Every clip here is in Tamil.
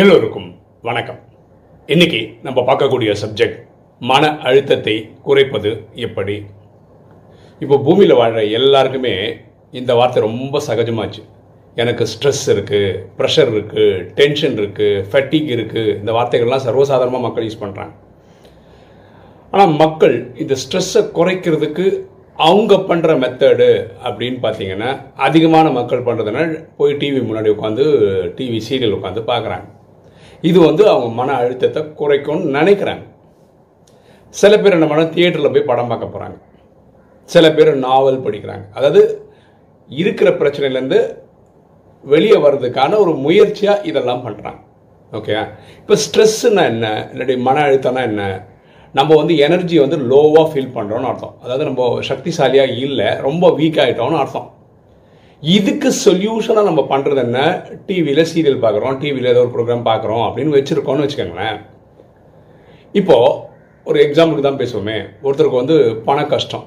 எல்லோருக்கும் வணக்கம். இன்னைக்கு நம்ம பார்க்கக்கூடிய சப்ஜெக்ட் மன அழுத்தத்தை குறைப்பது எப்படி? இப்போ பூமியில் வாழ்கிற எல்லாருக்குமே இந்த வார்த்தை ரொம்ப சகஜமாச்சு. எனக்கு ஸ்ட்ரெஸ் இருக்குது ப்ரெஷர் இருக்குது டென்ஷன் இருக்குது ஃபட்டிக் இருக்குது இந்த வார்த்தைகள்லாம் சர்வசாதாரணமாக மக்கள் யூஸ் பண்ணுறாங்க ஆனால் மக்கள் இந்த ஸ்ட்ரெஸ்ஸை குறைக்கிறதுக்கு அவங்க பண்ணுற மெத்தடு அப்படின்னு பார்த்தீங்கன்னா அதிகமான மக்கள் பண்ணுறதுனா போய் டிவி முன்னாடி உட்காந்து டிவி சீரியல் உட்காந்து பார்க்குறாங்க இது வந்து அவங்க மன அழுத்தத்தை குறைக்கும்னு நினைக்கிறாங்க. சில பேர் என்ன பண்ண தியேட்டரில் போய் படம் பார்க்க போகிறாங்க சில பேர் நாவல் படிக்கிறாங்க. அதாவது இருக்கிற பிரச்சனையிலேருந்து வெளியே வர்றதுக்கான ஒரு முயற்சியாக இதெல்லாம் பண்ணுறாங்க ஓகே இப்போ ஸ்ட்ரெஸ்ஸுன்னா என்ன? இல்லாட்டி மன அழுத்தம்னா என்ன? நம்ம வந்து எனர்ஜி வந்து லோவாக ஃபீல் பண்ணுறோன்னு அர்த்தம். அதாவது நம்ம சக்திசாலியாக இல்லை ரொம்ப வீக் ஆகிட்டோம்னு அர்த்தம். இதுக்கு சொல்யூஷனாக நம்ம பண்ணுறது என்ன? டிவியில் சீரியல் பார்க்குறோம் டிவியில் ஏதோ ஒரு ப்ரோக்ராம் பார்க்குறோம் அப்படின்னு வச்சுருக்கோம்னு வச்சுக்கோங்களேன். இப்போது ஒரு எக்ஸாம்பிளுக்கு தான் பேசுவோமே. ஒருத்தருக்கு வந்து பண கஷ்டம்.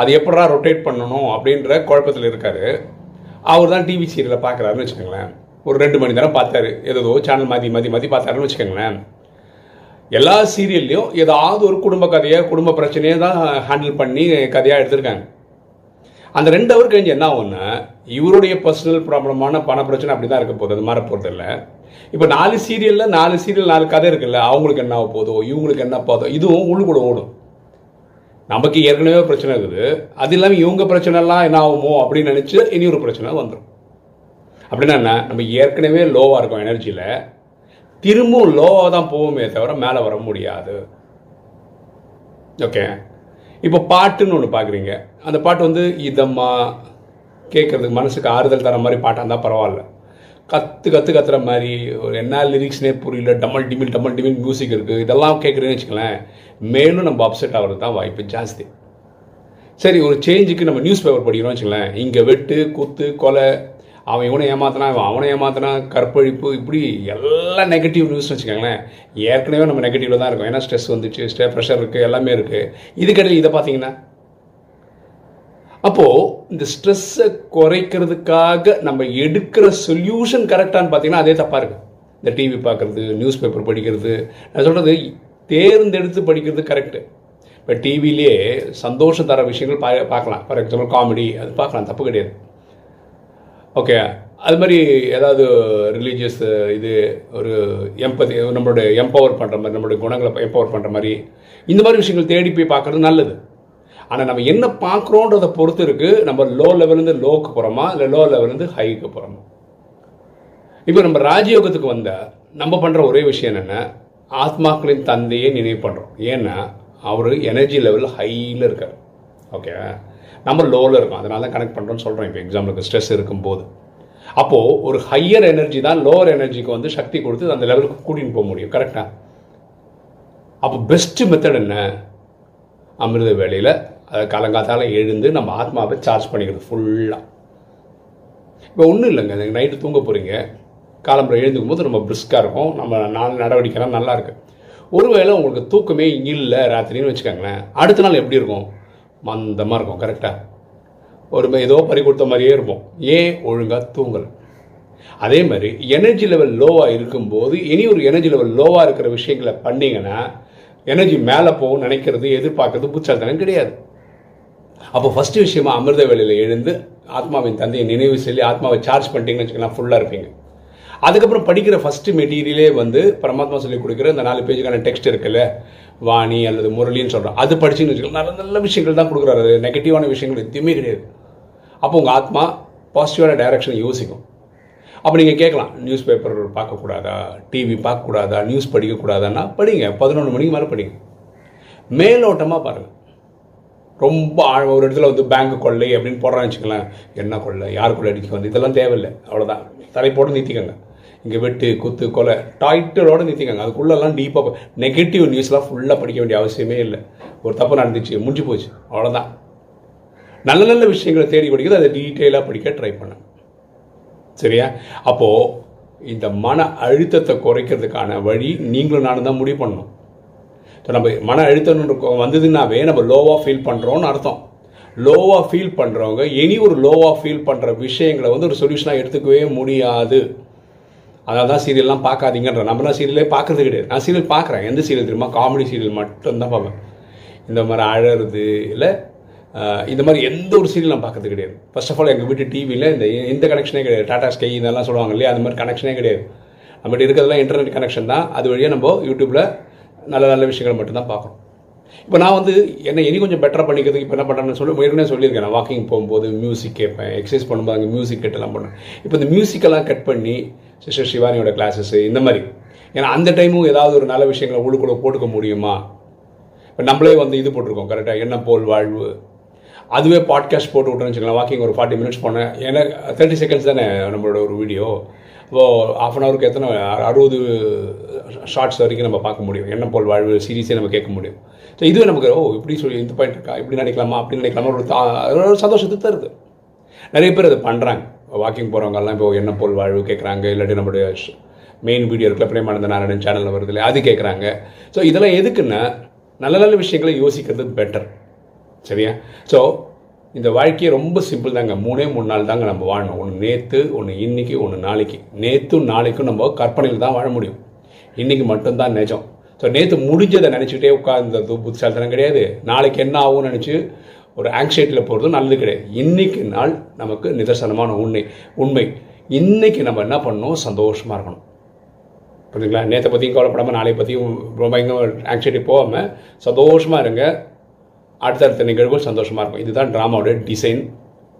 அது எப்படா ரொட்டேட் பண்ணணும் அப்படின்ற குழப்பத்தில் இருக்கார். அவர் தான் டிவி சீரியலை பார்க்குறாருன்னு வச்சுக்கோங்களேன். ஒரு ரெண்டு மணி நேரம் பார்த்தாரு. ஏதோ சேனல் மாற்றி மாற்றி மாற்றி பார்த்தாருன்னு வச்சுக்கோங்களேன். எல்லா சீரியல்லையும் ஏதாவது ஒரு குடும்ப கதையை குடும்ப பிரச்சனையை தான் ஹேண்டில் பண்ணி கதையாக எடுத்திருக்காங்க. அந்த ரெண்டு ஹவர் கழிஞ்சு என்ன ஒன்று இவருடைய பர்சனல் ப்ராப்ளமான பண பிரச்சனை அப்படி தான் இருக்க போகுது. அது மாற போகிறது இல்லை இப்போ நாலு சீரியலில் நாலு சீரியல் நாலு கதை இருக்குல்ல அவங்களுக்கு என்ன போதோ இவங்களுக்கு என்ன போதோ இதுவும் உள்ளுக்குள்ள ஓடும். நமக்கு ஏற்கனவே பிரச்சனை இருக்குது. அது இல்லாமல் இவங்க பிரச்சனைலாம் என்ன ஆகுமோ அப்படின்னு நினச்சி இனி ஒரு பிரச்சனை வந்துடும் அப்படின்னா என்ன? நம்ம ஏற்கனவே லோவாக இருக்கும் எனர்ஜியில் திரும்பவும் லோவாக தான் போவோமே தவிர மேலே வர முடியாது. ஓகே இப்போ பாட்டுன்னு ஒன்று பார்க்குறீங்க அந்த பாட்டு வந்து இதமாக கேட்குறதுக்கு மனசுக்கு ஆறுதல் தர மாதிரி பாட்டாக இருந்தால் பரவாயில்ல. கற்று கற்று கத்துற மாதிரி ஒரு என்ன லிரிக்ஸ்னே புரியல டமல் டிமில் டமல் டிமில் மியூசிக் இருக்குது இதெல்லாம் கேட்குறேன்னு வச்சுக்கலேன் மேலும் நம்ம அப்செட் ஆகிறது தான் வாய்ப்பு ஜாஸ்தி. சரி ஒரு சேஞ்சுக்கு நம்ம நியூஸ் பேப்பர் படிக்கிறோம் வச்சுக்கலேன் இங்கே வெட்டு குத்து கொலை அவன் இவனை ஏமாத்தினா அவன் அவனை ஏமாத்தினா கற்பழிப்பு இப்படி எல்லாம் நெகட்டிவ் நியூஸ்னு வச்சுக்கோங்களேன். ஏற்கனவே நம்ம நெகட்டிவில் தான் இருக்கும். ஏன்னா ஸ்ட்ரெஸ் வந்துச்சு ஸ்டே ப்ரெஷர் இருக்குது எல்லாமே இருக்குது இதுக்கடையில் இதை பார்த்தீங்கன்னா அப்போது இந்த ஸ்ட்ரெஸ்ஸை குறைக்கிறதுக்காக நம்ம எடுக்கிற சொல்யூஷன் கரெக்டானு பார்த்தீங்கன்னா அதே தப்பாக இருக்குது இந்த டிவி பார்க்குறது நியூஸ் பேப்பர் படிக்கிறது நான் சொல்கிறது தேர்ந்தெடுத்து படிக்கிறது கரெக்டு இப்போ டிவிலே சந்தோஷம் தர விஷயங்கள் பா பார்க்கலாம். ஃபார் எக்ஸாம்பிள் காமெடி அது பார்க்கலாம். தப்பு கிடையாது. ஓகே அது மாதிரி ஏதாவது ரிலீஜியஸ் இது ஒரு எம்பதி நம்மளுடைய எம்பவர் பண்ணுற மாதிரி நம்மளுடைய குணங்களை எம்பவர் பண்ணுற மாதிரி இந்த மாதிரி விஷயங்கள் தேடி போய் பார்க்குறது நல்லது. ஆனால் நம்ம என்ன பார்க்குறோன்றதை பொறுத்து இருக்குது நம்ம லோ லெவல்லேருந்து லோக்கு போகிறோமா இல்லை லோ லெவல்லேருந்து ஹைக்கு போகிறோமா இப்போ நம்ம ராஜயோகத்துக்கு வந்தால் நம்ம பண்ணுற ஒரே விஷயம் என்னென்ன ஆத்மாக்களின் தந்தையை நினைவு பண்ணுறோம் ஏன்னா அவர் எனர்ஜி லெவல் ஹையில் இருக்கார். ஓகே நம்ம லோவில் இருக்கும். அதனால தான் கனெக்ட் பண்ணுறோன்னு சொல்கிறோம் இப்போ எக்ஸாம்பிளுக்கு ஸ்ட்ரெஸ் இருக்கும்போது. அப்போது ஒரு ஹையர் எனர்ஜி தான் லோவர் எனர்ஜிக்கு வந்து சக்தி கொடுத்து அந்த லெவலுக்கு கூட்டின்னு போக முடியும். கரெக்டாக அப்போ பெஸ்ட்டு மெத்தட் என்ன? அமிர்த வேலையில் அதை காலங்காத்தால் எழுந்து நம்ம ஆத்மாவை சார்ஜ் பண்ணிக்கிறது ஃபுல்லாக இப்போ ஒன்றும் இல்லைங்க. நைட்டு தூங்க போகிறீங்க காலம்புரை எழுந்துக்கும் போது ரொம்ப பிரிஸ்காக இருக்கும். நம்ம நாலு நடவடிக்கைலாம் நல்லாயிருக்கு ஒருவேளை உங்களுக்கு தூக்கமே இல்லை ராத்திரின்னு வச்சுக்கோங்களேன். அடுத்த நாள் எப்படி இருக்கும்? மந்தமாக இருக்கும் கரெக்டாக ஒரு ஏதோ பறி கொடுத்த மாதிரியே இருப்போம். ஏன் ஒழுங்காக தூங்கலை? அதே மாதிரி எனர்ஜி லெவல் லோவாக இருக்கும்போது இனி ஒரு எனர்ஜி லெவல் லோவாக இருக்கிற விஷயங்களை பண்ணிங்கன்னா எனர்ஜி மேலே போகும் நினைக்கிறது எதிர்பார்க்கறது புச்சாத்தனம் கிடையாது. அப்போ ஃபஸ்ட்டு விஷயமா அமிர்த வேலையில் எழுந்து ஆத்மாவின் தந்தையை நினைவு சொல்லி ஆத்மாவை சார்ஜ் பண்ணிட்டீங்கன்னு வச்சுக்கலாம் ஃபுல்லாக இருப்பீங்க. அதுக்கப்புறம் படிக்கிற ஃபஸ்ட்டு மெட்டீரியலே வந்து பரமாத்மா சொல்லி கொடுக்குற இந்த நாலு பேஜுக்கான டெக்ஸ்ட் இருக்குல்ல? வாணி அல்லது முரளின்னு சொல்கிறோம் அது படிச்சுன்னு வச்சுக்கலாம் நல்ல நல்ல விஷயங்கள் தான் கொடுக்குறாரு. நெகட்டிவான விஷயங்கள் எதுவுமே கிடையாது. அப்போ உங்கள் ஆத்மா பாசிட்டிவான டைரக்ஷன் யோசிக்கும். அப்போ நீங்கள் கேட்கலாம் நியூஸ் பேப்பர் பார்க்கக்கூடாதா? டிவி பார்க்கக்கூடாதா? நியூஸ் படிக்கக்கூடாதான்னா? படிங்க. பதினொன்று மணிக்கு மேலே படிங்க. மேலோட்டமாக பாருங்கள் ரொம்ப ஆழ் ஒரு இடத்துல வந்து பேங்க் கொள்ளை அப்படின்னு போடுறான்னு வச்சுக்கலாம் என்ன கொள்ளை? யார் கொள்ளை அடிக்க வந்து இதெல்லாம் தேவையில்லை. அவ்வளோதான் தலைப்போட்டு நீத்திக்கங்க இங்கே வெட்டு குத்து கொலை டைட்டிலோடு நிறுத்திக்காங்க அதுக்குள்ளெல்லாம் டீப்பாக நெகட்டிவ் நியூஸ்லாம் ஃபுல்லாக படிக்க வேண்டிய அவசியமே இல்லை. ஒரு தப்பு நடந்துச்சு முடிஞ்சு போச்சு. அவ்வளோதான் நல்ல நல்ல விஷயங்களை தேடி படிக்கிறது அதை டீட்டெயிலாக படிக்க ட்ரை பண்ணேன் சரியா? அப்போது இந்த மன அழுத்தத்தை குறைக்கிறதுக்கான வழி நீங்களும் நானும் தான் முடிவு பண்ணணும். ஸோ நம்ம மன அழுத்தம் வந்ததுன்னாவே நம்ம லோவாக ஃபீல் பண்ணுறோம்னு அர்த்தம். லோவாக ஃபீல் பண்ணுறவங்க இனி ஒரு லோவாக ஃபீல் பண்ணுற விஷயங்களை வந்து ஒரு சொல்யூஷனாக எடுத்துக்கவே முடியாது. அதனால தான் சீரியல்லாம் பார்க்காதீங்கன்ற. நம்மளாம் சீரியலே பார்க்கறது கிடையாது. நான் சீரியல் பார்க்குறேன். எந்த சீரியல் தெரியுமா? காமெடி சீரியல் மட்டும்தான் பார்ப்பேன். இந்த மாதிரி அழறது இல்லை இந்த மாதிரி எந்த ஒரு சீரியல் நான் பார்க்கறது கிடையாது. ஃபர்ஸ்ட் ஆஃப் ஆல் எங்கள் வீட்டு டிவியில் இந்த இந்த கனெக்ஷனே கிடையாது. டாடா ஸ்கை இதெல்லாம் சொல்லுவாங்க இல்லையா? அந்த மாதிரி கனெக்ஷனே கிடையாது. நம்மகிட்ட இருக்கிறதெல்லாம் இன்டர்நெட் கனெக்ஷன் தான். அது வழியாக நம்ம யூடியூப்பில் நல்ல நல்ல விஷயங்களை மட்டும்தான் பார்க்குறோம் இப்போ நான் வந்து என்ன இனி கொஞ்சம் பெட்டராக பண்ணிக்கிறதுக்கு இப்போ என்ன பண்ணுறேன்னு சொல்லி ஏற்கனவே சொல்லியிருக்கேன். நான் வாக்கிங் போகும்போது மியூசிக் கேட்பேன். எக்ஸசைஸ் பண்ணும்போது அங்கே மியூசிக் கேட்டெல்லாம் பண்ணேன் இப்போ இந்த மியூசிக்கெல்லாம் கட் பண்ணி சிஸ்டர் சிவானியோட கிளாஸஸ் இந்த மாதிரி. ஏன்னா அந்த டைமும் ஏதாவது ஒரு நல்ல விஷயங்களை உள்ளுக்குள்ள போட்டுக்க முடியுமா? இப்போ நம்மளே வந்து இது போட்டிருக்கோம் கரெக்டாக என்ன போல் வாழ்வு. அதுவே பாட்காஸ்ட் போட்டு விட்டோன்னு வச்சுக்கலாம் வாக்கிங் ஒரு ஃபார்ட்டி மினிட்ஸ் போனேன் ஏன்னா தேர்ட்டி செகண்ட்ஸ் தானே நம்மளோட ஒரு வீடியோ இப்போ ஆஃப் அன் ஹவருக்கு எத்தனை அறுபது ஷார்ட்ஸ் வரைக்கும் நம்ம பார்க்க முடியும். என்ன போல் வாழ்வு சீரீஸே நம்ம கேட்க முடியும். ஸோ இதுவே நமக்கு ஓ இப்படி சொல்லி இந்த பாயிண்ட் இருக்கா? இப்படி நினைக்கலாமா? அப்படின்னு நினைக்கலாமா? ஒரு தா- ஒரு சந்தோஷத்தை தருது. நிறைய பேர் அதை பண்ணுறாங்க வாக்கிங் போகிறவங்கெல்லாம் இப்போ என்ன போல் வாழ்வு கேட்குறாங்க இல்லாட்டி நம்மளுடைய மெயின் வீடியோ இருக்கல பிரேமானந்த நாராயணன் சேனலில் வருது இல்லையா அது கேட்குறாங்க ஸோ இதெல்லாம் எதுக்குன்னா நல்ல நல்ல விஷயங்களை யோசிக்கிறது பெட்டர் சரியா? ஸோ இந்த வாழ்க்கையை ரொம்ப சிம்பிள் தாங்க. மூணே மூணு நாள் தாங்க நம்ம வாழணும். ஒன்று நேற்று ஒன்று இன்னைக்கு ஒன்று நாளைக்கு. நேற்றும் நாளைக்கும் நம்ம கற்பனையில் தான் வாழ முடியும். இன்றைக்கி மட்டும்தான் நிஜம். ஸோ நேற்று முடிஞ்சதை நினச்சிக்கிட்டே உட்கார்ந்தது புத்திசாலித்தனம் கிடையாது. நாளைக்கு என்ன ஆகும்னு நினச்சி ஒரு ஆங்ஸைட்டியில் போகிறதும் நல்லது கிடையாது. இன்றைக்கு நாள் நமக்கு நிதர்சனமான உண்மை உண்மை. இன்னைக்கு நம்ம என்ன பண்ணணும்? சந்தோஷமாக இருக்கணும். புரிஞ்சுங்களா? நேற்றை பற்றியும் கவலைப்படாமல் நாளை பற்றியும் ரொம்ப பயங்கர ஆங்ஸைட்டி போகாமல் சந்தோஷமாக இருங்க. அடுத்தடுத்த நிகழ்வுகள் சந்தோஷமாக இருக்கும். இதுதான் ட்ராமாவோட டிசைன்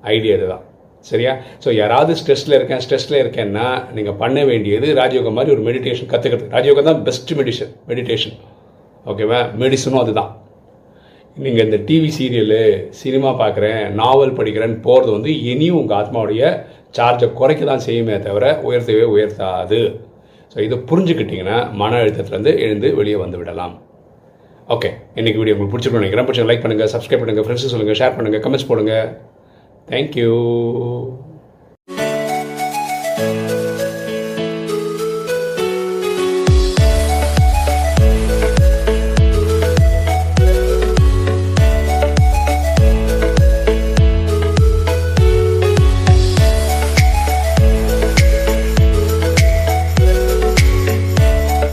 ஐடியா இதுதான். சரியா? ஸோ யாராவது ஸ்ட்ரெஸ்ஸில் இருக்கேன் ஸ்ட்ரெஸ்ஸில் இருக்கேன்னா நீங்கள் பண்ண வேண்டியது ராஜயோகம் மாதிரி ஒரு மெடிடேஷன் கற்றுக்கிறது ராஜயோகம் தான் பெஸ்ட் மெடிஷன் மெடிடேஷன் ஓகேவா மெடிசனும் அதுதான். நீங்கள் இந்த டிவி சீரியலு சினிமா பார்க்குறேன் நாவல் படிக்கிறேன்னு போகிறது வந்து இனியும் உங்கள் ஆத்மாவுடைய சார்ஜை குறைக்க தான் செய்யுமே தவிர உயர்த்தவே உயர்த்தாது. ஸோ இதை புரிஞ்சுக்கிட்டிங்கன்னா மன அழுத்தத்துலேருந்து எழுந்து வெளியே வந்து விடலாம். ஓகே இன்றைக்கி வீடியோ உங்களுக்கு பிடிச்சிருக்கணும் நினைக்கிறேன். பிடிச்ச லைக் பண்ணுங்கள் சப்ஸ்கிரைப் பண்ணுங்கள் ஃப்ரெண்ட்ஸ் சொல்லுங்கள் ஷேர் பண்ணுங்கள் கமெண்ட்ஸ் போடுங்க. தேங்க்யூ